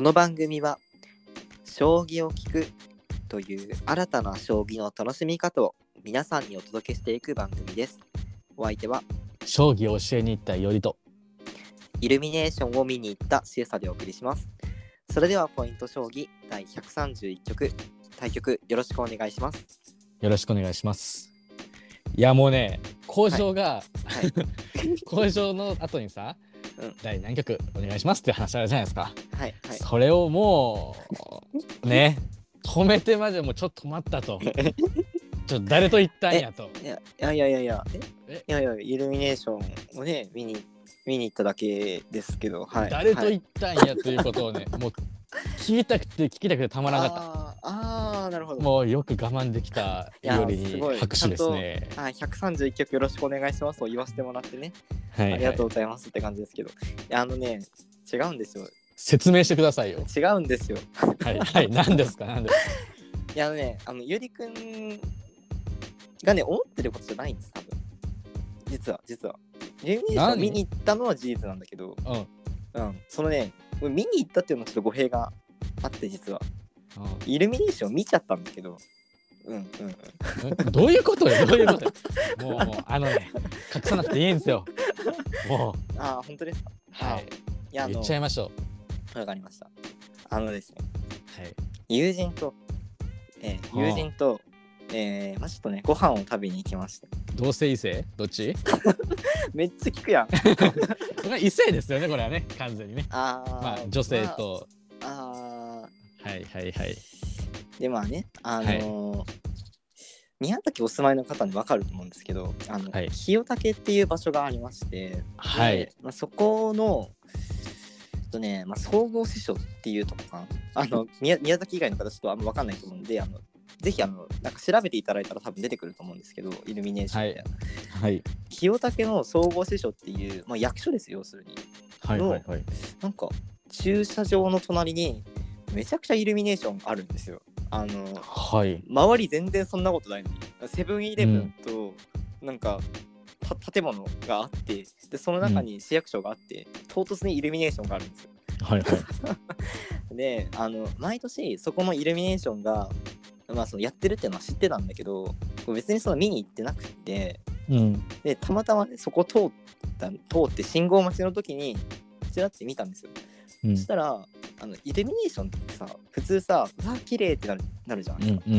この番組は将棋を聞くという新たな将棋の楽しみ方を皆さんにお届けしていく番組です。お相手は将棋を教えに行ったよりとイルミネーションを見に行ったシエサでお送りします。それではポイント将棋第131局対局よろしくお願いします。よろしくお願いしますいやもうね工場が、はい、工場の後にさ、うん第何局お願いしますって話あるじゃないですか、はい、はい。それをもうね止めてまでもうちょっと待ったと。ちょっと誰と言ったんやと。いやいやいやいやいやえ？いやいやイルミネーションをね見に見に行っただけですけど、はい。誰とはい。言ったんやということをね、もう聞きたくて聞きたくてたまらなかっあーあーなるほど。たもうよく我慢できたよりに拍手ですね。はい、131曲よろしくお願いしますと言わせてもらってね、はい、ありがとううございますって感じですけど、いやあのね、違うんですよ。説明してくださいよ。違うんですよ。はいはい何ですか？何ですか？いやね、あのゆりくんがね、思ってることじゃないんです、多分。実は、実は。イルミネーショ見に行ったのは事実なんだけど、うん。うん、そのね、見に行ったっていうのはちょっと語弊があって、実は。うんイルミネーション見ちゃったんだけど、うんうんうん。んどういうことよ？どういうことよ？もうもうあのね隠さなくていいんですよ。もう。ああ、本当ですか？はい。い。や、言っ、ちゃいましょわかりました。あのですね、うはい。友人と、えーはあ友人と、えーまあ、ちょっとね、ご飯を食べに行きまして。同性異性？どっち？めっちゃ聞くやん。それは異性ですよねこれはね。完全にね。あーまあ女性。と、まあ、あはいはいはい。ーで、まあね、あのー宮崎お住まいの方に分かると思うんですけど、あの、はい。清武っていう場所がありまして、はい。でまあ、そこの、えっとね、まあ、総合支所っていうとこかな。あの 宮宮崎以外の方ちょっとあんま分かんないと思うんで、あのぜひあのなんか調べていただいたら多分出てくると思うんですけど、イルミネーションみたいな。はい。清武の総合支所っていう、まあ、役所ですよ要するに。はいはいはい。なんか駐車場の隣にめちゃくちゃイルミネーションあるんですよ。あのはい。周り全然そんなことないのに。セブンイレブンとなんか、た建物があってでその中に市役所があって、唐突にイルミネーションがあるんですよ。はいはい。であの毎年そこのイルミネーションが、まあ、そのやってるっていうのは知ってたんだけど別にその見に行ってなくてうん。でたまたまねそこ通った通って信号待ちの時にちらって見たんですよ、うん。そしたらあのイルミネーションってさ普通さうわ綺麗ってなるなるじゃないうんですか、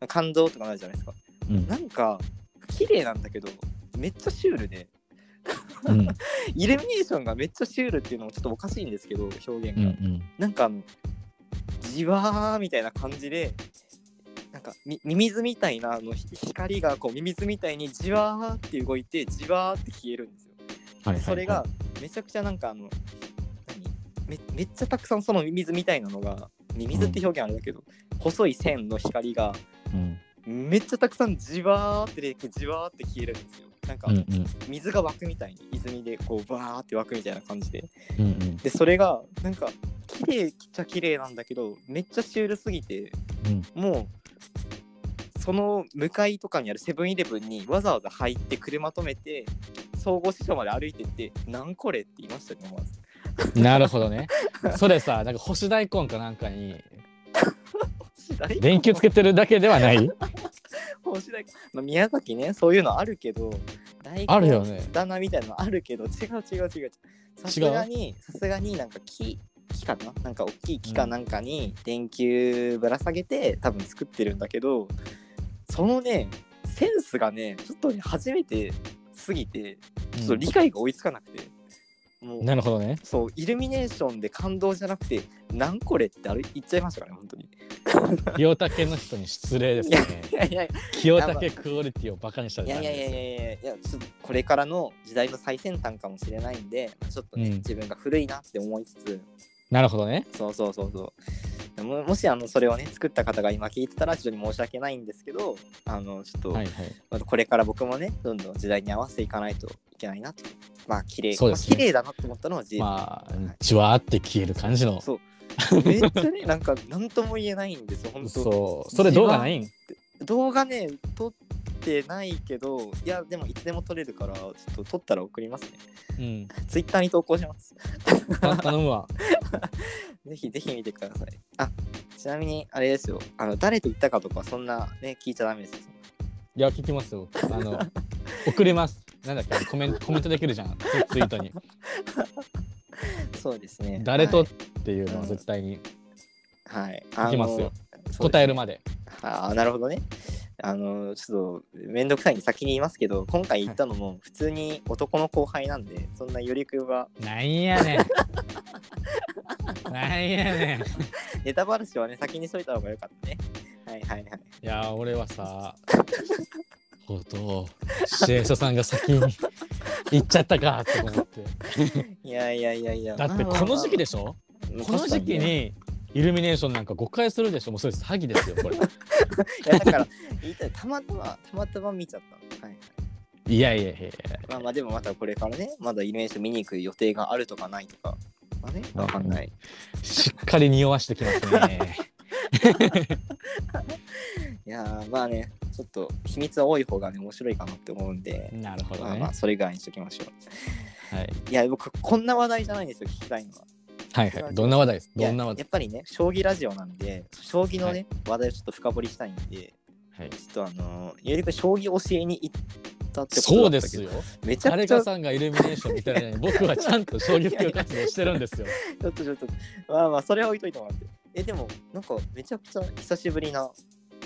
うん。感動とかなるじゃないですか。うんうん。なんか綺麗なんだけどめっちゃシュールで。うん。イルミネーションがめっちゃシュールっていうのもちょっとおかしいんですけど表現が、うんうん。なんかあのじわーみたいな感じでかみミミズみたいなあのひ光がこうミミズみたいにじわーって動いてじわーって消えるんですよ。はいはいはい。それがめちゃくちゃなんかあの何？めめっちゃたくさんそのミミズみたいなのがミミズって表現あれだけど、細い線の光がうん。めっちゃたくさんじわーって出てじわーって消えるんですよ。なんかうんうん。水が湧くみたいに泉でこうバーって湧くみたいな感じで。うんうん。でそれがなんか綺麗っちゃ綺麗なんだけどめっちゃシュールすぎてうん。もうその向かいとかにあるセブンイレブンにわざわざ入って車止めて総合支所まで歩いてって「なんこれ?」って言いましたね思わず。なるほどね。それさなんか干し大根かなんかに電球つけてるだけではない？干し大根。まあ、宮崎ねそういうのあるけど大あるよね。棚みたいなのあるけど違う違う違う。さすがにさすがになんか木木かな？なんか大きい木かなんかに電球ぶら下げて多分作ってるんだけどそのねセンスがねちょっとね初めてすぎてちょっと理解が追いつかなくて、もうなるほどね。そうイルミネーションで感動じゃなくてなんこれってあれ言っちゃいましたからね本当に。清武の人に失礼ですいやねいやいやい清武クオリティをバカにしたいやいやいやいやいやちょっとこれからの時代の最先端かもしれないんでちょっとね、うん。自分が古いなって思いつつなるほどね。そうそうそうそう。ももしあのそれをね作った方が今聞いてたら非常に申し訳ないんですけどあのちょっと、はいはい。またこれから僕もねどんどん時代に合わせていかないといけないなと。まあ綺麗そうですね。まあ綺麗だなと思ったのは事実、まあはい。じわーって消える感じの。そう。めっちゃねなんか何とも言えないんですよ本当。そうそれ動画ないん？動画ね撮ってないけどいやでもいつでも撮れるからちょっと撮ったら送りますね。うん。ツイッターに投稿します。た頼むわ ぜひぜひ見てください。あちなみにあれですよ。あの誰と言ったかとかそんなね聞いちゃダメですよ。いや聞きますよ。あの 送れます。なんだっけ？コメントコメントできるじゃん。ツツイートに。そうですね。誰と？っはい。ていうのは絶対にはい。聞きますよ。答えるまで。ああなるほどね。あのちょっと面倒くさいんで先に言いますけど今回言ったのも普通に男の後輩なんでそんなよりくんは。なんやねん なんやねんいネタバラシはね先にしといた方がよかったね。はいはいはい。や俺はさほどシエソさんが先に行っちゃったかって思っていやいやいやいや。だってこの時期でしょ？ょこの時期。にイルミネーションなんか誤解するでしょ？もうそれ詐欺ですよこれ いやだから言いたいたまたまたまたま見ちゃったの。はい。いやいやいやいやまあまあでもまたこれからねまだイルミネーション見に行く予定があるとかないとか。まあね。わかんない。しっかり匂わしてきますね。いやーまあねちょっと秘密は多い方がね面白いかなって思うんで。なるほどね。まあまあそれぐらいにしときましょう。はい。いや僕こんな話題じゃないんですよ聞きたいのは。はいはい。どんな話題です？どんな話？題やっぱりね将棋ラジオなんで将棋のね、話題をちょっと深掘りしたいんではい。ちょっとあのーゆりくん将棋教えに行ったってことそうでだったけどすよ。めちゃくちゃちょ誰かさんがイルミネーションみたいなのに僕はちゃんと将棋普及活動してるんですよ。っとちょっと。まあまあそれは置いといてもらってえでもなんかめちゃくちゃ久しぶりな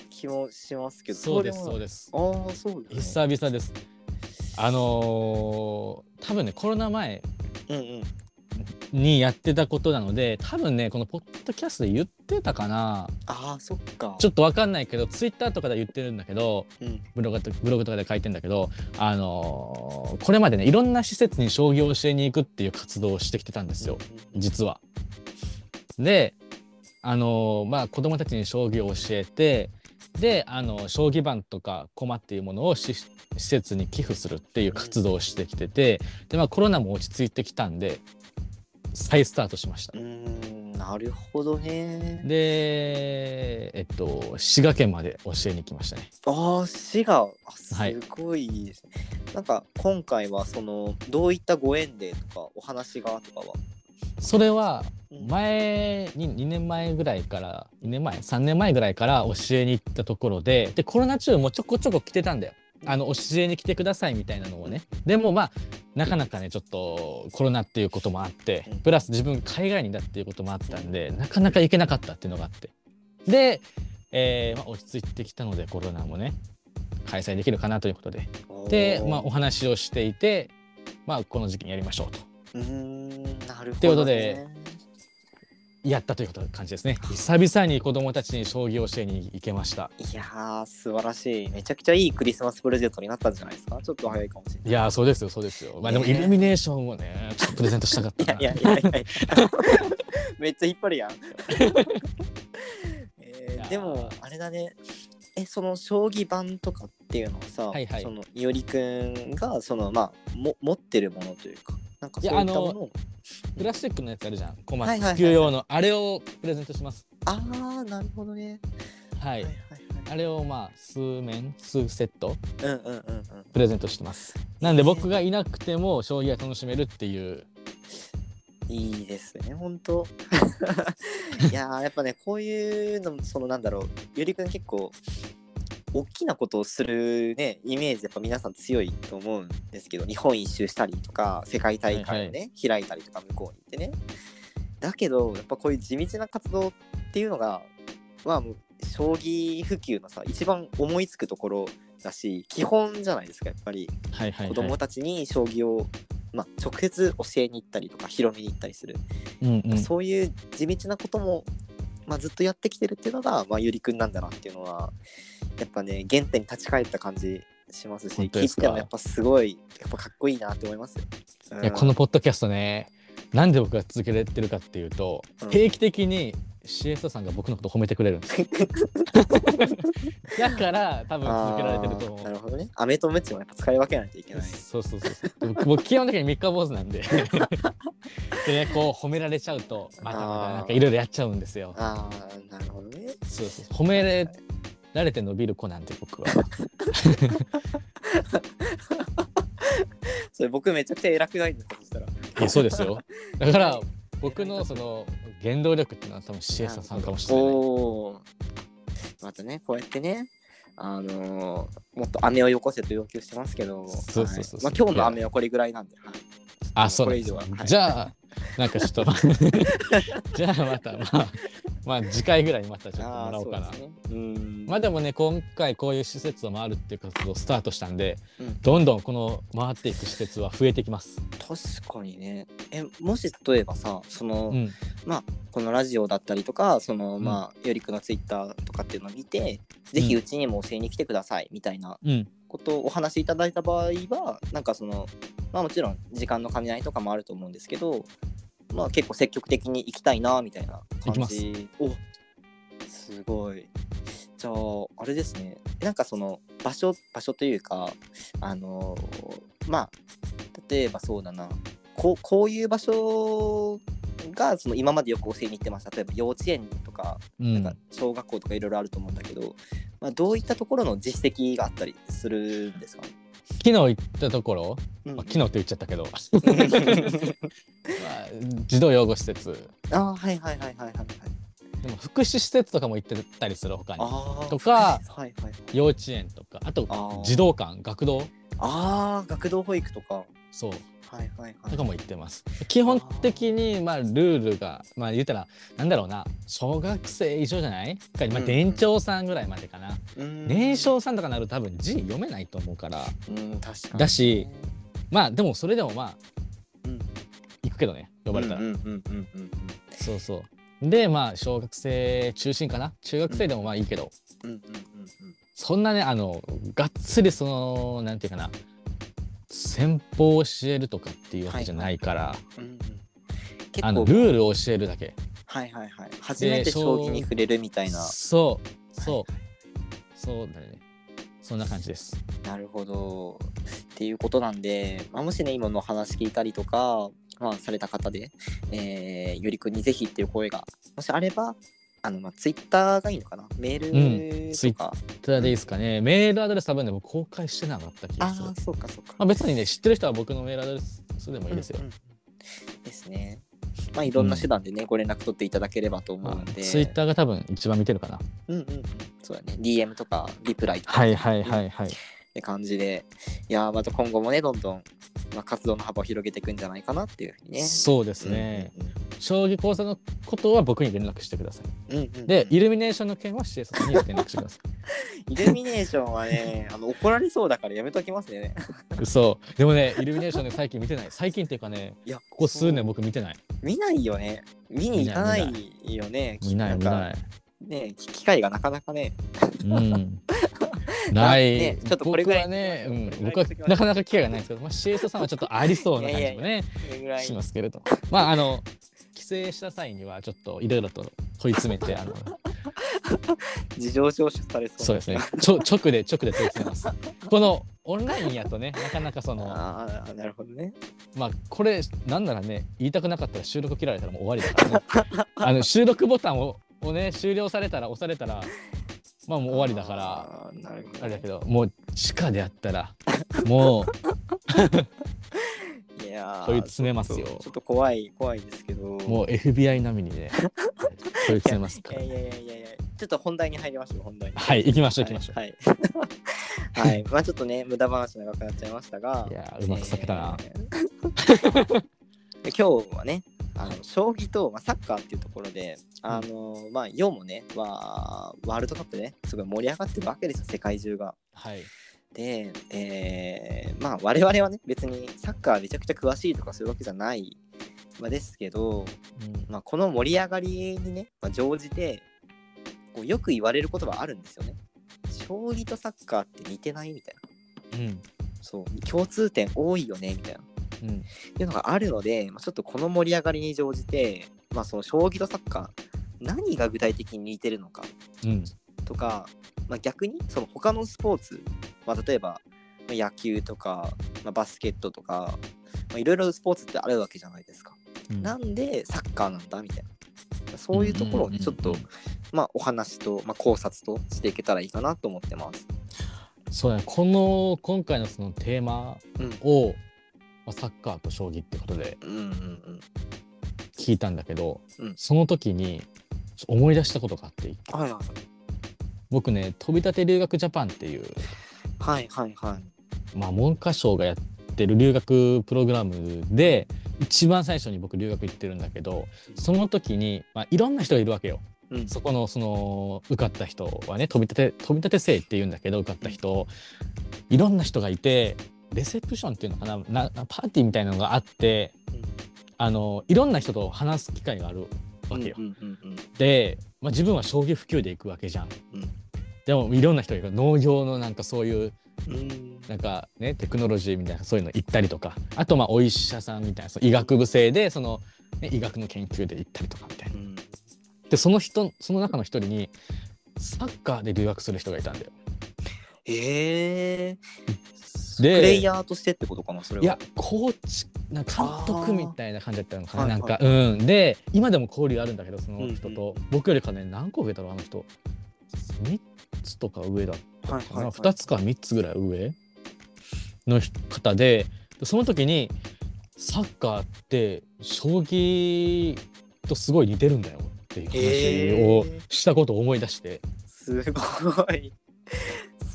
気もしますけど。そうですそうでですああそうです、ね、久々です。あのー多分ねコロナ前うんうんにやってたことなので多分ねこのポッドキャストで言ってたかな。ああそっか。ちょっとわかんないけどツイッターとかで言ってるんだけどうん。ブログとブログとかで書いてんだけどあのーこれまでねいろんな施設に将棋を教えに行くっていう活動をしてきてたんですよ実は。であのーまあ子供たちに将棋を教えてであの将棋盤とか駒っていうものをし施設に寄付するっていう活動をしてきててで、まあ、コロナも落ち着いてきたんで再スタートしました。う。ーんなるほどね。でえっと滋賀県まで教えに来ましたね。ああ滋賀。あすはいごいですね、なんか今回はそのどういったご縁でとかお話がとかは？それはうん。前に2年前ぐらいから2年前3年前ぐらいから教えに行ったところででコロナ中もちょこちょこ来てたんだよあの教えに来てくださいみたいなのをね。でもまあなかなかねちょっとコロナっていうこともあってうん。プラス自分海外にだっていうこともあったんでなかなか行けなかったっていうのがあって。で、えーまあ、落ち着いてきたのでコロナもね開催できるかなということで。で、まあ、お話をしていて、まあ、この時期にやりましょうと。うーんなるほど、ね。ってことでやったという感じですね。久々に子供たちに将棋を教えに行けました。いやー素晴らしい。めちゃくちゃいいクリスマスプレゼントになったんじゃないですか？ちょっと早いかもしれない。いやーそうですよそうですよ。まあでもねイルミネーションをねちょっとプレゼントしたかったな。いやいやいやいやめっちゃ引っ張るやん、えーでもあれだね。えその将棋盤とかっていうのはさ、はいはい。そのいおりくんがそのまあも持ってるものというかなんかいやそういったものをプラスチックのやつあるじゃん。コマはいはいはい普及用のあれをプレゼントします。ああなるほどね。はい。はいはいあれをまあ数面数セットはいうんうんうんうん。プレゼントしてます。なんで僕がいなくても将棋が楽しめるっていう。いいですね、本当。いやーやっぱね、こういうの、そのなんだろう、ゆりくん結構、大きなことをするね、イメージ、やっぱ皆さん強いと思うんですけど、日本一周したりとか、世界大会をね、開いたりとか、向こうに行ってね。だけど、やっぱこういう地道な活動っていうのが、まあ、もう将棋普及のさ、一番思いつくところだし、基本じゃないですか、やっぱり。はいはい、はい、子供たちに将棋を、まあ、直接教えに行ったりとか広めに行ったりする、うんうんそういう地道なことも、まあ、ずっとやってきてるっていうのが、まあ、ゆりくんなんだなっていうのはやっぱね原点に立ち返った感じしますし聞いててもやっぱすごいやっぱかっこいいなって思います。よ。うん。いやこのポッドキャストねなんで僕が続けられてるかっていうと、うん。定期的にシエスタさんが僕のこと褒めてくれるんです。だから多分続けられてると思う。なるほどね。飴とムチもやっぱ使い分けないといけない。そうそうそうそう。僕僕基本的に三日坊主なんで。でねこう褒められちゃうとまたまたなんかいろいろやっちゃうんですよ。ああなるほどね。そうそう褒められて伸びる子なんで僕は。それ僕めちゃくちゃ偉くないんですかそしたら。いいやそうですよ。だから僕のその原動力っていうのは多分シエサさんかもしれない。またねこうやってねあのーもっと飴をよこせと要求してますけど、そうそうそうまあ、今日の飴はこれぐらいなんで、はい。あそう以上ははい。じゃあなんかちょっと じゃあまたまあまあ次回ぐらいにまたちょっともらおうかな。ね。うん。まあでもね今回こういう施設を回るっていう活動をスタートしたんでうん。どんどんこの回っていく施設は増えてきます。確かにね。えもし例えばさその、うん、このラジオだったりとかその、うん。まあよりくのツイッターとかっていうのを見て、ぜひうちにも教えに来てくださいみたいなうん、ことをお話しいただいた場合はなんかそのまあもちろん時間の兼ね合いとかもあると思うんですけどまあ結構積極的に行きたいなみたいな感じ。おすごい。じゃああれですね。なんかその場所場所というかあのまあ例えばそうだな。こうこういう場所がその今までよく教えに行ってました例えば幼稚園とかうん。なんか小学校とかいろいろあると思うんだけど、まあ、どういったところの実績があったりするんですか、昨日行ったところ、うん。まあ、昨日って言っちゃったけど、まあ、児童養護施設。ああはいはいはいはいはいはい。でも福祉施設とかも行ってたりする他に。あーとかはいはいはい。幼稚園とかあと児童館学童。ああ学童保育とか。そう。はいはいはい。とかも行ってます。基本的にまあルールがまあ言ったらなんだろうな。小学生以上じゃない？かまあうん。年長さんぐらいまでかな、うん。年少さんとかなると多分字読めないと思うから。うん確かに。だしまあでもそれでもまあうん。行くけどね呼ばれた。ら、そうそう。でまあ小学生中心かな。中学生でもまあいいけど、そんなねあのがっつりそのなんていうかな。先方を教えるとかっていうわけじゃないから、あの構。ルールを教えるだけ。はいはいはい。初めて将棋に触れるみたいな。そう。そう。そうだね。そんな感じです。なるほど。っていうことなんで、まあ、もしね、今の話聞いたりとか、まあ、された方で、えー、ゆりくんにぜひっていう声が、もしあれば、あの、まあ、ツイッターがいいのかな？メールツイとか。ただでいいですかねメールアドレス多分でも公開してなかった気がするああ、そうかそうか。まあ、別にね知ってる人は僕のメールアドレスでもいいですよ、うんうんですね。まあ、いろんな手段でね、ご連絡取っていただければと思まうんで。あ、ツイッターが多分一番見てるかなうんうんうん。そうだね。DM とか、リプライとか。はいはいはいはいって感じで、いやー、また今後もね、どんどん、まあ、活動の幅を広げていくんじゃないかなっていうふうにね。そうですね、うんうんうん将棋講座のことは僕に連絡してくださいうんうんうんでイルミネーションの件は CS さんに連絡してくださ イルミネーションはね、あの怒られそうだからやめときますね。い 嘘でもねイルミネーションね最近見てない最近っていうかねいや、ここ数年僕見てない見ないよね。見に行かないよね。見ない見ないね、き機会がなかなかね。うん ない、ねちょっとこれぐらい。僕はね、うん、僕はなかなか機会がないんですけど、まあ、CS さんはちょっとありそうな感じもねしますけれどまああの帰省した際にはちょっといろいろと問い詰めてあの 事情聴取されそう。そうですね。ちょ直で直で問い詰めます。このオンラインやとねなかなかそのああ、なるほどね。まあこれなんならね言いたくなかったら収録切られたらもう終わりだからね。あの収録ボタンををね終了されたら押されたらまあもう終わりだからあー。なるほど、あれだけどもう地下であったら もういやー問い詰めますよちょっと怖い、怖いですけど。もう FBI 並みにね問い詰めますからいやいやいやいやちょっと本題に入りましょう、本題に。はい行きましょう行きましょう、はい。はい、はいまあちょっとね、無駄話長くなっちゃいましたが。い、やーうまく避けたな、えーで 今日はね、あの将棋と、まあ、サッカーっていうところで、あのまあ、世もね、まあ、ワールドカップで、ね、すごい盛り上がってるわけですよ、世界中が。はいで、えーまあ、我々はね、別にサッカーめちゃくちゃ詳しいとかそういうわけじゃない、まあ、ですけど、うんまあ、この盛り上がりにね、まあ、乗じてこうよく言われることはあるんですよね。将棋とサッカーって似てないみたいな。うんそう共通点多いよねみたいな。うん。っていうのがあるので、まあ、ちょっとこの盛り上がりに乗じて、まあ、その将棋とサッカー何が具体的に似てるのかうん。とか、まあ、逆にその他のスポーツ、まあ、例えばまあ野球とか、まあ、バスケットとかまあいろいろスポーツってあるわけじゃないですか。うん。なんでサッカーなんだみたいな。そういうところをねちょっと、まあ、お話と、まあ、考察としていけたらいいかなと思ってます。そうだね。この今回のそのテーマうん。をまあ、サッカーと将棋ってことで聞いたんだけど、うん。その時に思い出したことがあって。はいはい僕ね飛び立て留学ジャパンっていう、はいはいはい。まあ、文科省がやってる留学プログラムで一番最初に僕留学行ってるんだけどその時に、まあ、いろんな人がいるわけよ。うん。そこのその受かった人はね飛び立て飛び立て生っていうんだけど受かった人。いろんな人がいてレセプションっていうのかな？なパーティーみたいなのがあってあのいろんな人と話す機会があるわけよ。うんうんうんで、まあ、自分は将棋普及で行くわけじゃん。うんでもいろんな人が農業のなんかそういううんなんかねテクノロジーみたいなそういうの行ったりとかあとまあお医者さんみたいなその医学部生でその、ね、医学の研究で行ったりとかみたいな。うんでその人その中の一人にサッカーで留学する人がいたんだよ。へえプでレイヤーとしてってことかなそれは。いやコーチなんか監督みたいな感じだったのかななんか、はいうん。で今でも交流あるんだけどその人うん。と、僕よりかね何個上だろうあの人。3つとか上だったかな、はいはいはい。2つか3つぐらい上の方ででその時にサッカーって将棋とすごい似てるんだよっていう話をしたことを思い出して。すごい。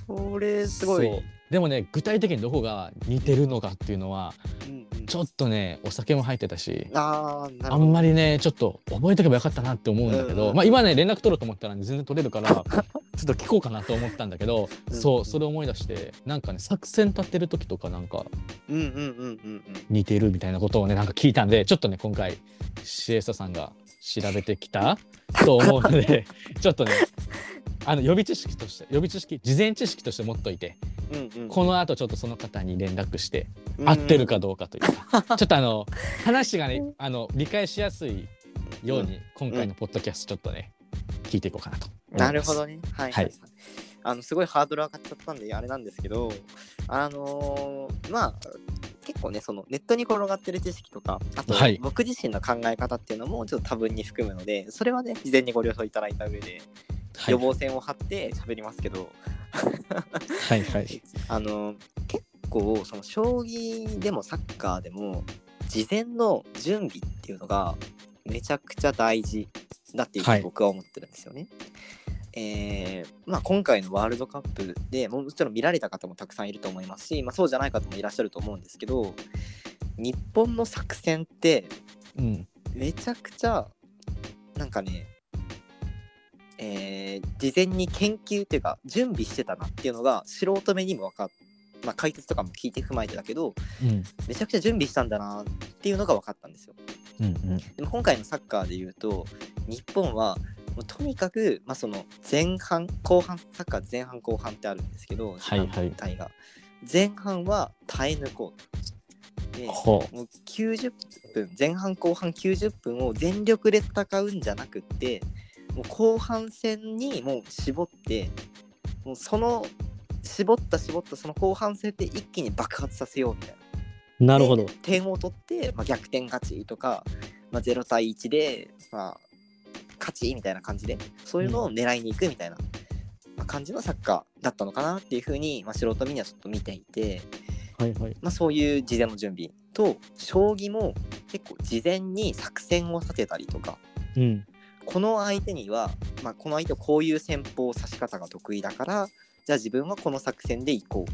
それすごいでもね具体的にどこが似てるのかっていうのはうんうん。ちょっとねお酒も入ってたしああんまりねちょっと覚えとけばよかったなって思うんだけど、うんうん。まあ今ね連絡取ろうと思ったら、ね、全然取れるから ちょっと聞こうかなと思ったんだけどうんそうそれを思い出してなんかね作戦立てる時とかなんか似てるみたいなことをねなんか聞いたんでちょっとね今回シエスタさんが調べてきたと思うので ちょっとねあの予備知識として予備知識事前知識として持っといてうんうん。この後ちょっとその方に連絡してうん。合ってるかどうかというか、ちょっとあの話がねあの理解しやすいように今回のポッドキャストちょっとね聞いていこうかなと。なるほどね。はい、はい、はい。あのすごいハードル上がっちゃったんであれなんですけど、あのーまあ結構ねそのネットに転がってる知識とかあと、はい。僕自身の考え方っていうのもちょっと多分に含むのでそれはね事前にご了承いただいた上で。はい予防線を張って喋りますけど、はいはい。あの結構その将棋でもサッカーでも事前の準備っていうのがめちゃくちゃ大事だっていうふうはい。に僕は思ってるんですよね。えーまあ、今回のワールドカップでもちろん見られた方もたくさんいると思いますし、まあ、そうじゃない方もいらっしゃると思うんですけど日本の作戦ってうん。めちゃくちゃなんかねえー事前に研究っていうか準備してたなっていうのが素人目にも分かっまあ解説とかも聞いて踏まえてだけどうん。めちゃくちゃ準備したんだなっていうのが分かったんですよ。うんうん。でも今回のサッカーで言うと日本はもうとにかく、まあ、その前半後半サッカー前半後半ってあるんですけどはいはい。時間帯が。前半は耐え抜こうと。でほもう90分前半後半90分を全力で戦うんじゃなくってもう後半戦にもう絞ってもうその絞った絞ったその後半戦で一気に爆発させようみたいな。うなるほど。で点を取って、まあ、逆転勝ちとか、まあ、0対1で、まあ、勝ちみたいな感じでそういうのを狙いに行くみたいな、まあ、感じのサッカーだったのかなっていうふうに、まあ、素人目にはちょっと見ていて、はいはい。まあ、そういう事前の準備と将棋も結構事前に作戦を立てたりとかうんこの相手には、まあ、この相手はこういう戦法指し方が得意だからじゃあ自分はこの作戦で行こ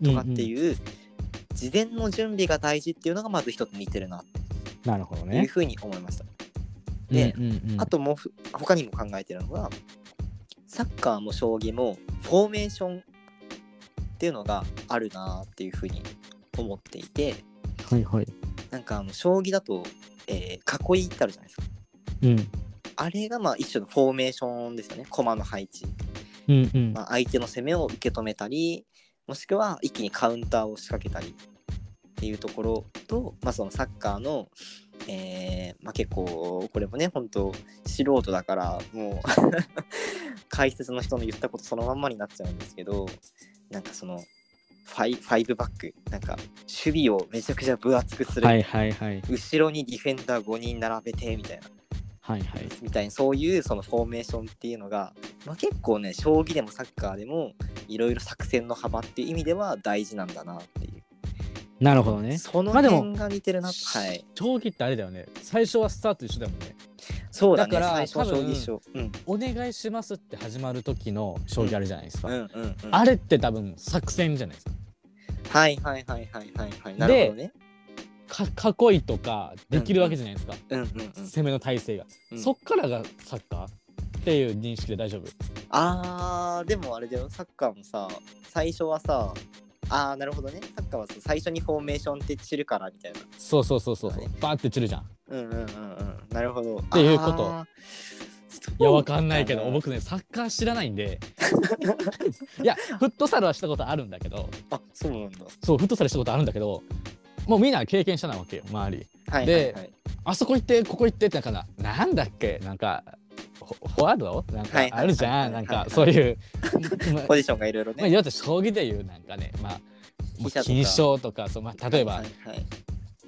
う。とかってうんうん。いう、事前の準備が大事っていうのがまず一つ似てるな。っなるほどていうねふうに思いました。でうんうんうん。あともうふ他にも考えてるのがサッカーも将棋もフォーメーションっていうのがあるなっていうふうに思っていてはいはい。なんかあの将棋だと、えー囲いってあるじゃないですか。うんあれがまあ一種のフォーメーションですよね。駒の配置。うんうん。まあ、相手の攻めを受け止めたりもしくは一気にカウンターを仕掛けたりっていうところと、まあ、そのサッカーの、えーまあ、結構これもね本当素人だからもう 解説の人の言ったことそのまんまになっちゃうんですけどなんかそのファイファイブバックなんか守備をめちゃくちゃ分厚くする、はいはいはい。後ろにディフェンダー5人並べてみたいなはいはい。みたいなそういうそのフォーメーションっていうのが、まあ、結構ね将棋でもサッカーでもいろいろ作戦の幅っていう意味では大事なんだなっていう。なるほどね。その辺が似てるな、はい。将棋ってあれだよね。最初はスタート一緒だもんね。そうだねだから最初の多分うん。お願いしますって始まる時の将棋あるじゃないですか、うんうんうん。あれって多分作戦じゃないですか。はいはいはいはいはい。はいなるほどねか囲いとかできるわけじゃないですか、うんうんうん攻めの体勢が、うん。そっからがサッカーっていう認識で大丈夫？あーでもあれだよ。サッカーもさ最初はさあーなるほどね。サッカーはさ最初にフォーメーションって散るからみたいな。そうそうそうそうそう。はいバーって散るじゃん。うんうんうんうん。なるほど。っていうこと。いやわかんないけど僕ねサッカー知らないんで。いやフットサルはしたことあるんだけど。あそうなんだ。そうフットサルしたことあるんだけどもうみんな経験したなわけよ周り。はいではいはいあそこ行ってここ行ってってなんかななんだっけ？なんかフォワード？なんかはいあるじはいはい。ゃん？なんはいかそういう。まポジションがいろいろまあ、ねいわゆる将棋でいうなんかね、まあ、金将とかそう、まあ、例えば、はいはい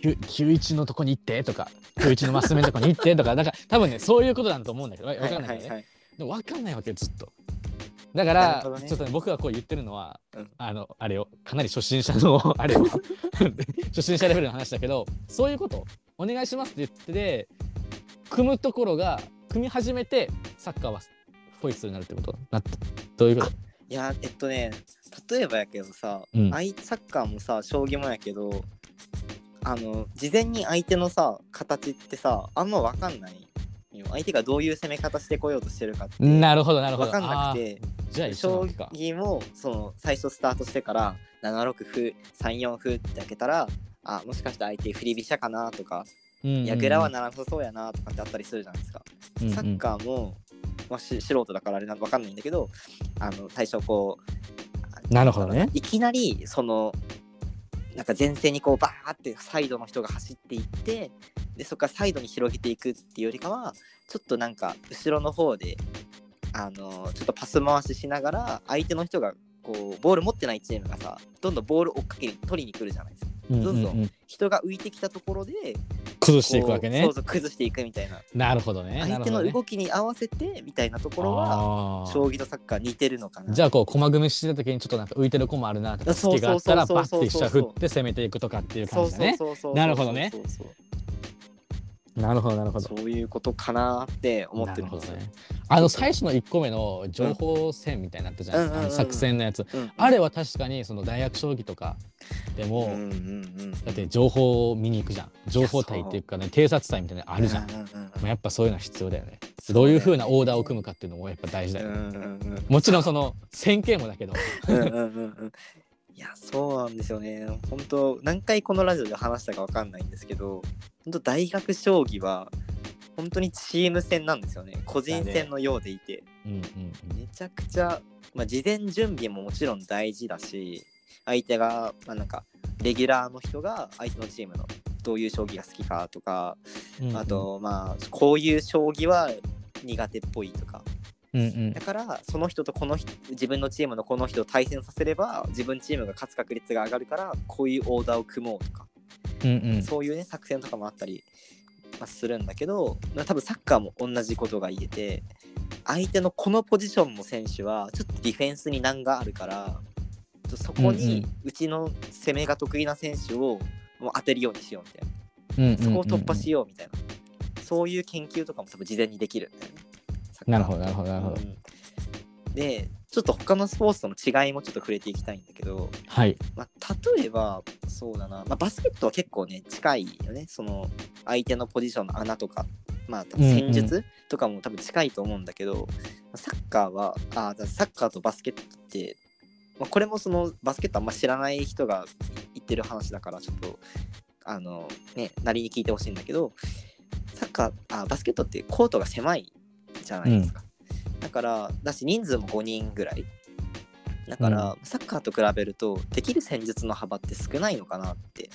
九九一のとこに行ってとか、九一のマス目のとこに行ってとか、なんか多分ね、そういうことなんだと思うんだけど、わわかんないけどね。はいはい。でもわかんないわけよ、ずっと。だかなら、ね。ちょっとね、僕がこう言ってるのは、うん。あの、あれを、かなり初心者の、あれを、初心者レベルの話だけど、そういうこと、お願いしますって言ってて、組むところが、組み始めて、サッカーはホイッスルになるってことなった。どういうこと？いやえっとね例えばやけどさ、うん。あいサッカーもさ将棋もやけどあの事前に相手のさ形ってさあんま分かんないよ相手がどういう攻め方してこようとしてるかってなるほど、なるほど。分かんなくてじゃあ将。棋もその最初スタートしてから7六歩3四歩って開けたらあもしかして相手振り飛車かなとか矢倉はならなさそうやなとかってあったりするじゃないですか。うんうんサッカーも、まあ、し素人だからあれなん分かんないんだけどあの最初こうなるほどねいきなりそのなんか前線にこうバーってサイドの人が走っていってでそこからサイドに広げていくっていうよりかはちょっとなんか後ろの方であのちょっとパス回ししながら相手の人がこうボール持ってないチームがさどんどんボール追っかけに取りに来るじゃないですか。うんどんどん人が浮いてきたところで崩していくわけねそう。そう崩していくみたいななるほどね。相手の動きに合わせてみたいなところはは将棋とサッカー似てるのかな。じゃあこう駒組みしてた時にちょっとなんか浮いてる駒あるなとか隙があったらバッて飛車振って攻めていくとかっていう感じだね。なるほどねなるほどなるほど。そういうことかなって思ってるんですね。あの最初の1個目の情報戦みたいになったじゃないですか、うん作戦のやつ。うんあれは確かにその大学将棋とかでも、うんうんうんだって情報を見に行くじゃん。情報隊っていうかね、偵察隊みたいなのあるじゃん。うんうんやっぱそういうのは必要だよね。どういう風なオーダーを組むかっていうのもやっぱ大事だよね。うんうんうんもちろんその線形もだけど。うんいやそうなんですよね。本当何回このラジオで話したかわかんないんですけど本当大学将棋は本当にチーム戦なんですよね。個人戦のようでいて、うんうん。めちゃくちゃ、まあ、事前準備ももちろん大事だし相手が、まあ、なんかレギュラーの人が相手のチームのどういう将棋が好きかとか、うんうん。あとまあこういう将棋は苦手っぽいとかうんうんだからその人とこの人自分のチームのこの人を対戦させれば自分チームが勝つ確率が上がるからこういうオーダーを組もうとか、うんうん。そういうね作戦とかもあったり、まあ、するんだけど、まあ、多分サッカーも同じことが言えて相手のこのポジションの選手はちょっとディフェンスに難があるからそこうんうんにうちの攻めが得意な選手をもう当てるようにしようみたいな。うんうんうんそこを突破しようみたいな、そういう研究とかも多分事前にできるんだよね。なるほどなるほどなるほど。うん。でちょっと他のスポーツとの違いもちょっと触れていきたいんだけど、はい。まあ、例えばそうだな、まあ、バスケットは結構ね近いよね。その相手のポジションの穴とか、まあ、多分戦術とかも多分近いと思うんだけど、サッカーはあだサッカーとバスケットって、まあ、これもそのバスケットあんま知らない人が言ってる話だからちょっとあのねなりに聞いてほしいんだけどサッカーあバスケットってコートが狭いじゃないですか、だからだし人数も5人ぐらい。だから、サッカーと比べるとできる戦術の幅って少ないのかなって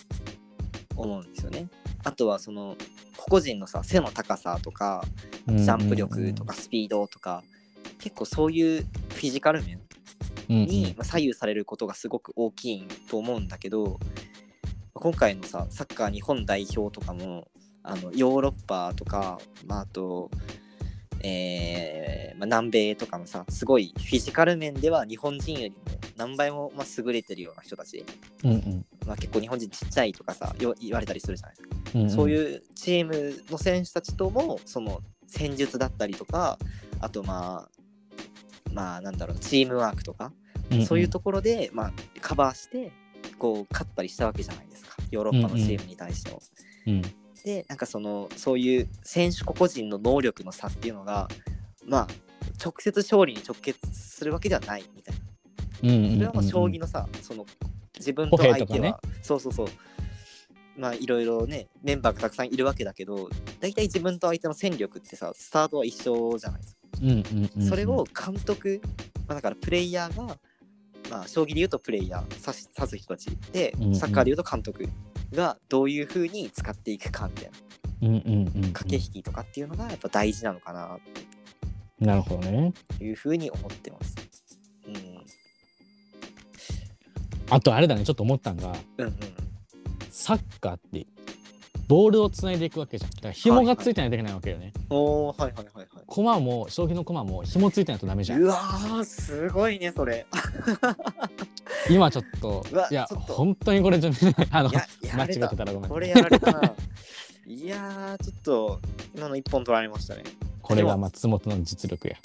思うんですよね。あとはその個々人のさ背の高さとかジャンプ力とかスピードとか、結構そういうフィジカル面にまあ左右されることがすごく大きいと思うんだけど今回のさサッカー日本代表とかもあのヨーロッパとか、まあ、あと、えーまあ、南米とかもさすごいフィジカル面では日本人よりも何倍もまあ優れてるような人たち。うんうん。まあ、結構日本人ちっちゃいとかさよ言われたりするじゃない。ですか、うんうん。そういうチームの選手たちともその戦術だったりとかあとまあまあなんだろうチームワークとか、んん。そういうところで、まあ、カバーしてこう勝ったりしたわけじゃないですか。ヨーロッパのチームに対しても。うんでなんかそのそういう選手個々人の能力の差っていうのがまあ直接勝利に直結するわけではないみたいな。うんうんうんそれはもう将棋のさ、その自分と相手は、ねそうそうそう。まあいろいろねメンバーがたくさんいるわけだけど大体自分と相手の戦力ってさスタートは一緒じゃないですか。うんうんうんうん。それを監督、まあ、だからプレイヤーが、まあ、将棋で言うとプレイヤー指し指す人たち。でサッカーで言うと監督がどういうふうに使っていくかみたいな。うんうんうんうん。駆け引きとかっていうのがやっぱ大事なのかななるほどね。というふうに思ってます。うん。あとあれだねちょっと思ったんが。うんうん。サッカーってボールをつないでいくわけじゃん。だから紐がついてないといけないわけよね、おーはいはいはいはい。駒も将棋の駒も紐ついてないとダメじゃん。うわーすごいねそれ。今ちょっとうわいやちょっと。本当にこれちょっとね あのいやや間違えられたてたらごめんこれやられたな。いやーちょっと今の一本取られましたね。これが松本の実力や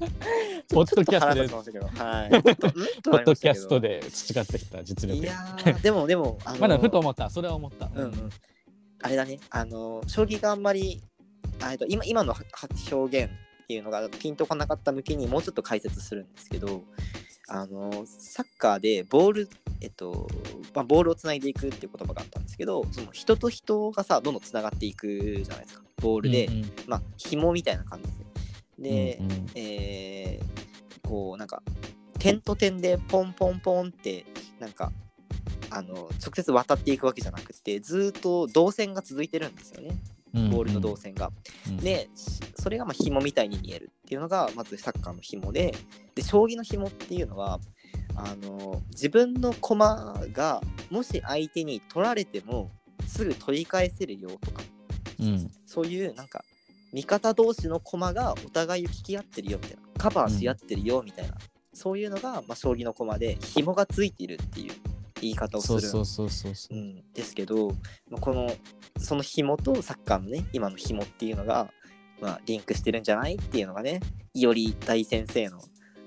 ポッドキャストで。はい。ポッドキャスト。で培ってきた実力いやでもでもあのまだふと思った。それは思った。うんうん。あれだね。あの将棋があんまりあえっと今今のは表現っていうのがピンとこなかった向けにもうちょっと解説するんですけどあのサッカーでボールえっと、まあ、ボールをつないでいくっていう言葉があったんですけどその人と人がさどんどんつながっていくじゃないですか。ボールで、うんうん。まあ紐みたいな感じでで、うんうん。えーこうなんか点と点でポンポンポンってなんかあの直接渡っていくわけじゃなくてずーっと動線が続いてるんですよね。ボールの動線が。うんでしそれがまあ紐みたいに見えるっていうのがまずサッカーの紐でで将棋の紐っていうのはあの自分の駒がもし相手に取られてもすぐ取り返せるよとかうん。そういうなんか味方同士の駒がお互いを引き合ってるよみたいなカバーし合ってるよみたいな、そういうのが、まあ、将棋の駒で紐がついているっていう言い方をする。そうそうそうそうそう。う、ん、ですけど、まあ、このその紐とサッカーのね今の紐っていうのが、まあ、リンクしてるんじゃないっていうのがねいおり大先生の。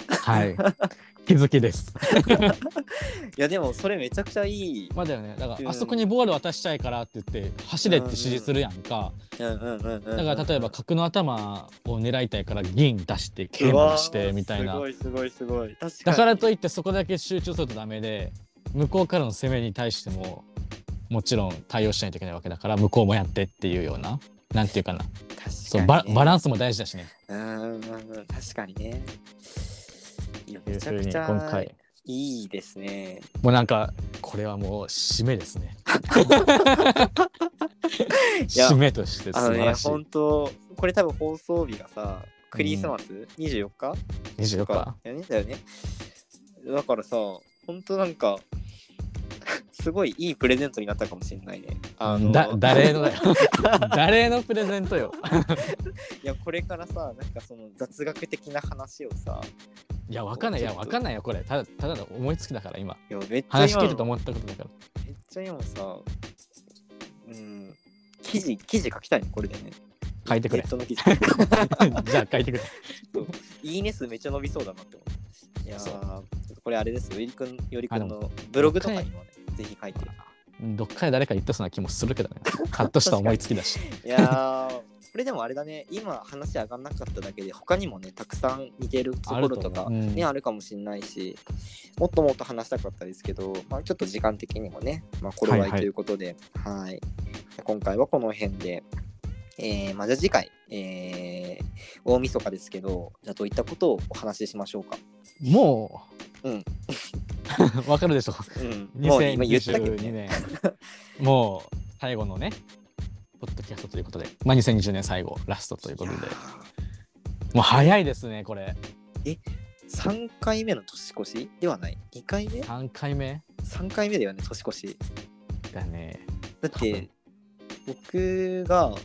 はい 気づきです。いやでもそれめちゃくちゃいい。まあだよね。だかうん。らあそこにボール渡したいからって言って走れって指示するやんか、うんうんうんうんうん。だから例えば角の頭を狙いたいから銀出して桂馬出してみたいな。すごいすごいすごい。だからといってそこだけ集中するとダメで向こうからの攻めに対してももちろん対応しないといけないわけだから向こうもやってっていうようななんていうかな。確そうかに、ね、ババランスも大事だしね。うん確かにねめちゃくちゃ今回。いいですね。もうなんかこれはもう締めですね。締めとして素あのね晴らしい、本当これ多分放送日がさクリスマス、24日？24日。とかだよねだよね。だからさ本当なんか すごいいいプレゼントになったかもしれないね。あのだ誰のだよ。誰のプレゼントよ。いやこれからさなんかその雑学的な話をさいやわかんない。いやわかんないよこれ。ただただの思いつきだから今。いやめっちゃ話し切ると思ったことだから。めっちゃ今さうん記事記事書きたいねこれでね。書いてくれ。ネットの記事。じゃあ書いてくれ。いいね数めっちゃ伸びそうだなって思う。いやーそう。これあれです。よよりくんよりくんあのブログとかにもねぜひ書いて。どっかで誰か言ったそうな気もするけどね。カッとした思いつきだし。いやーこれでもあれだね。今話上がんなかっただけで他にもねたくさん似てるところとかあるう。うん。ねあるかもしれないしもっともっと話したかったですけど、まあ、ちょっと時間的にもね、まあ、頃合はい。はいいということで、はい。今回はこの辺で、えーまあ、じゃあ次回、えー大晦日ですけどじゃあどういったことをお話ししましょうか？もう。うん。わかるでしょ。うん、もうね今言ったけど2022ね。年もう最後のねポッドキャストということで。まあ2020年最後ラストということで。もう早いですねこれ。ー。3回目の年越しではない ?2 回目？3回目 ?3 回目だよね年越し。だね。だって僕が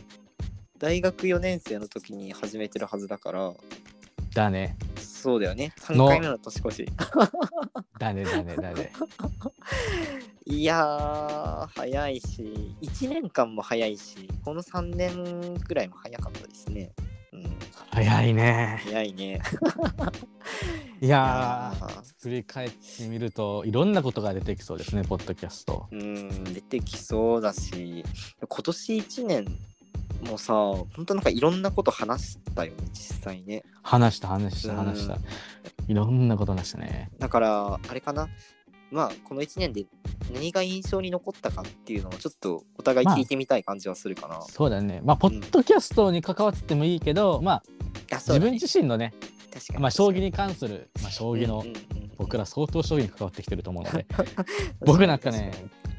大学4年生の時に始めてるはずだからだねそうだよね。3回目の年越し。だねだねだね。いやー、早いし、1年間も早いし、この3年ぐらいも早かったですね。うん、早いね。早いね。い いや振り返ってみるといろんなことが出てきそうですねポッドキャスト。うん、出てきそうだし、今年1年もさ、本当なんかいろんなこと話したよね、実際ね。話した話したうん話した。いろんなこと話したね。だから、あれかな。まあ、この1年で何が印象に残ったかっていうのをちょっとお互い聞いてみたい感じはするかな。そうだね。まあポッドキャストに関わってもいいけど、まああそうだね自分自身のね、まあ将棋に関する、まあ将棋のうんうんうん僕ら相当将棋に関わってきてると思うので、僕なんかね、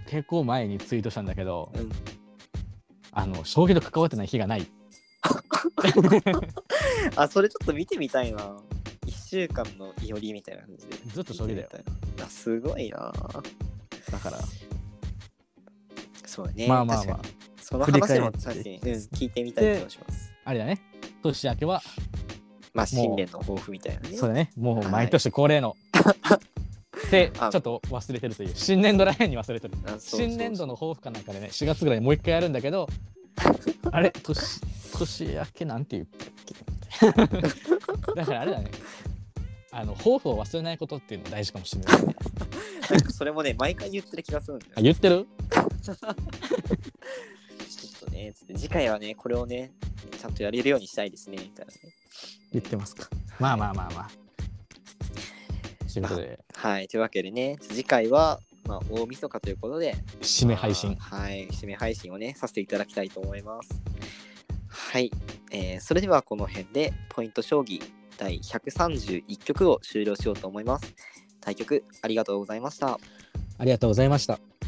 結構前にツイートしたんだけど、うんあの将棋と関わってない日がない。あ、それちょっと見てみたいな。1週間のいおりみたいな感じで。ずっと将棋だよ。あすごいな。だから、そうだね。まあまあまあ。その話も確かに、うん、聞いてみたい気がします。あれだね、年明けは、まあ、新年の抱負みたいなね。そうだね、もはいう毎年恒例の。で、ちょあっと忘れてるという、新年度らへんに忘れてる。新年度の抱負かなんかでね、4月ぐらいにもう一回やるんだけど、あれ、年年明けなんて言ったっけだからあれだね、あの抱負を忘れないことっていうのも大事かもしれない。なんかそれもね、毎回言ってる気がするんだよあ。言ってる？ちょっとね、つって次回はね、これをね、ちゃんとやれるようにしたいですね、みたいなね。言ってますか。まあまあまあまあ。ということで、はい、というわけでね、次回は、まあ、大晦日ということで、締め配信。まあはい、締め配信をね、させていただきたいと思います。はい、えーそれではこの辺で、ポイント将棋第131局を終了しようと思います。対局ありがとうございました。ありがとうございました。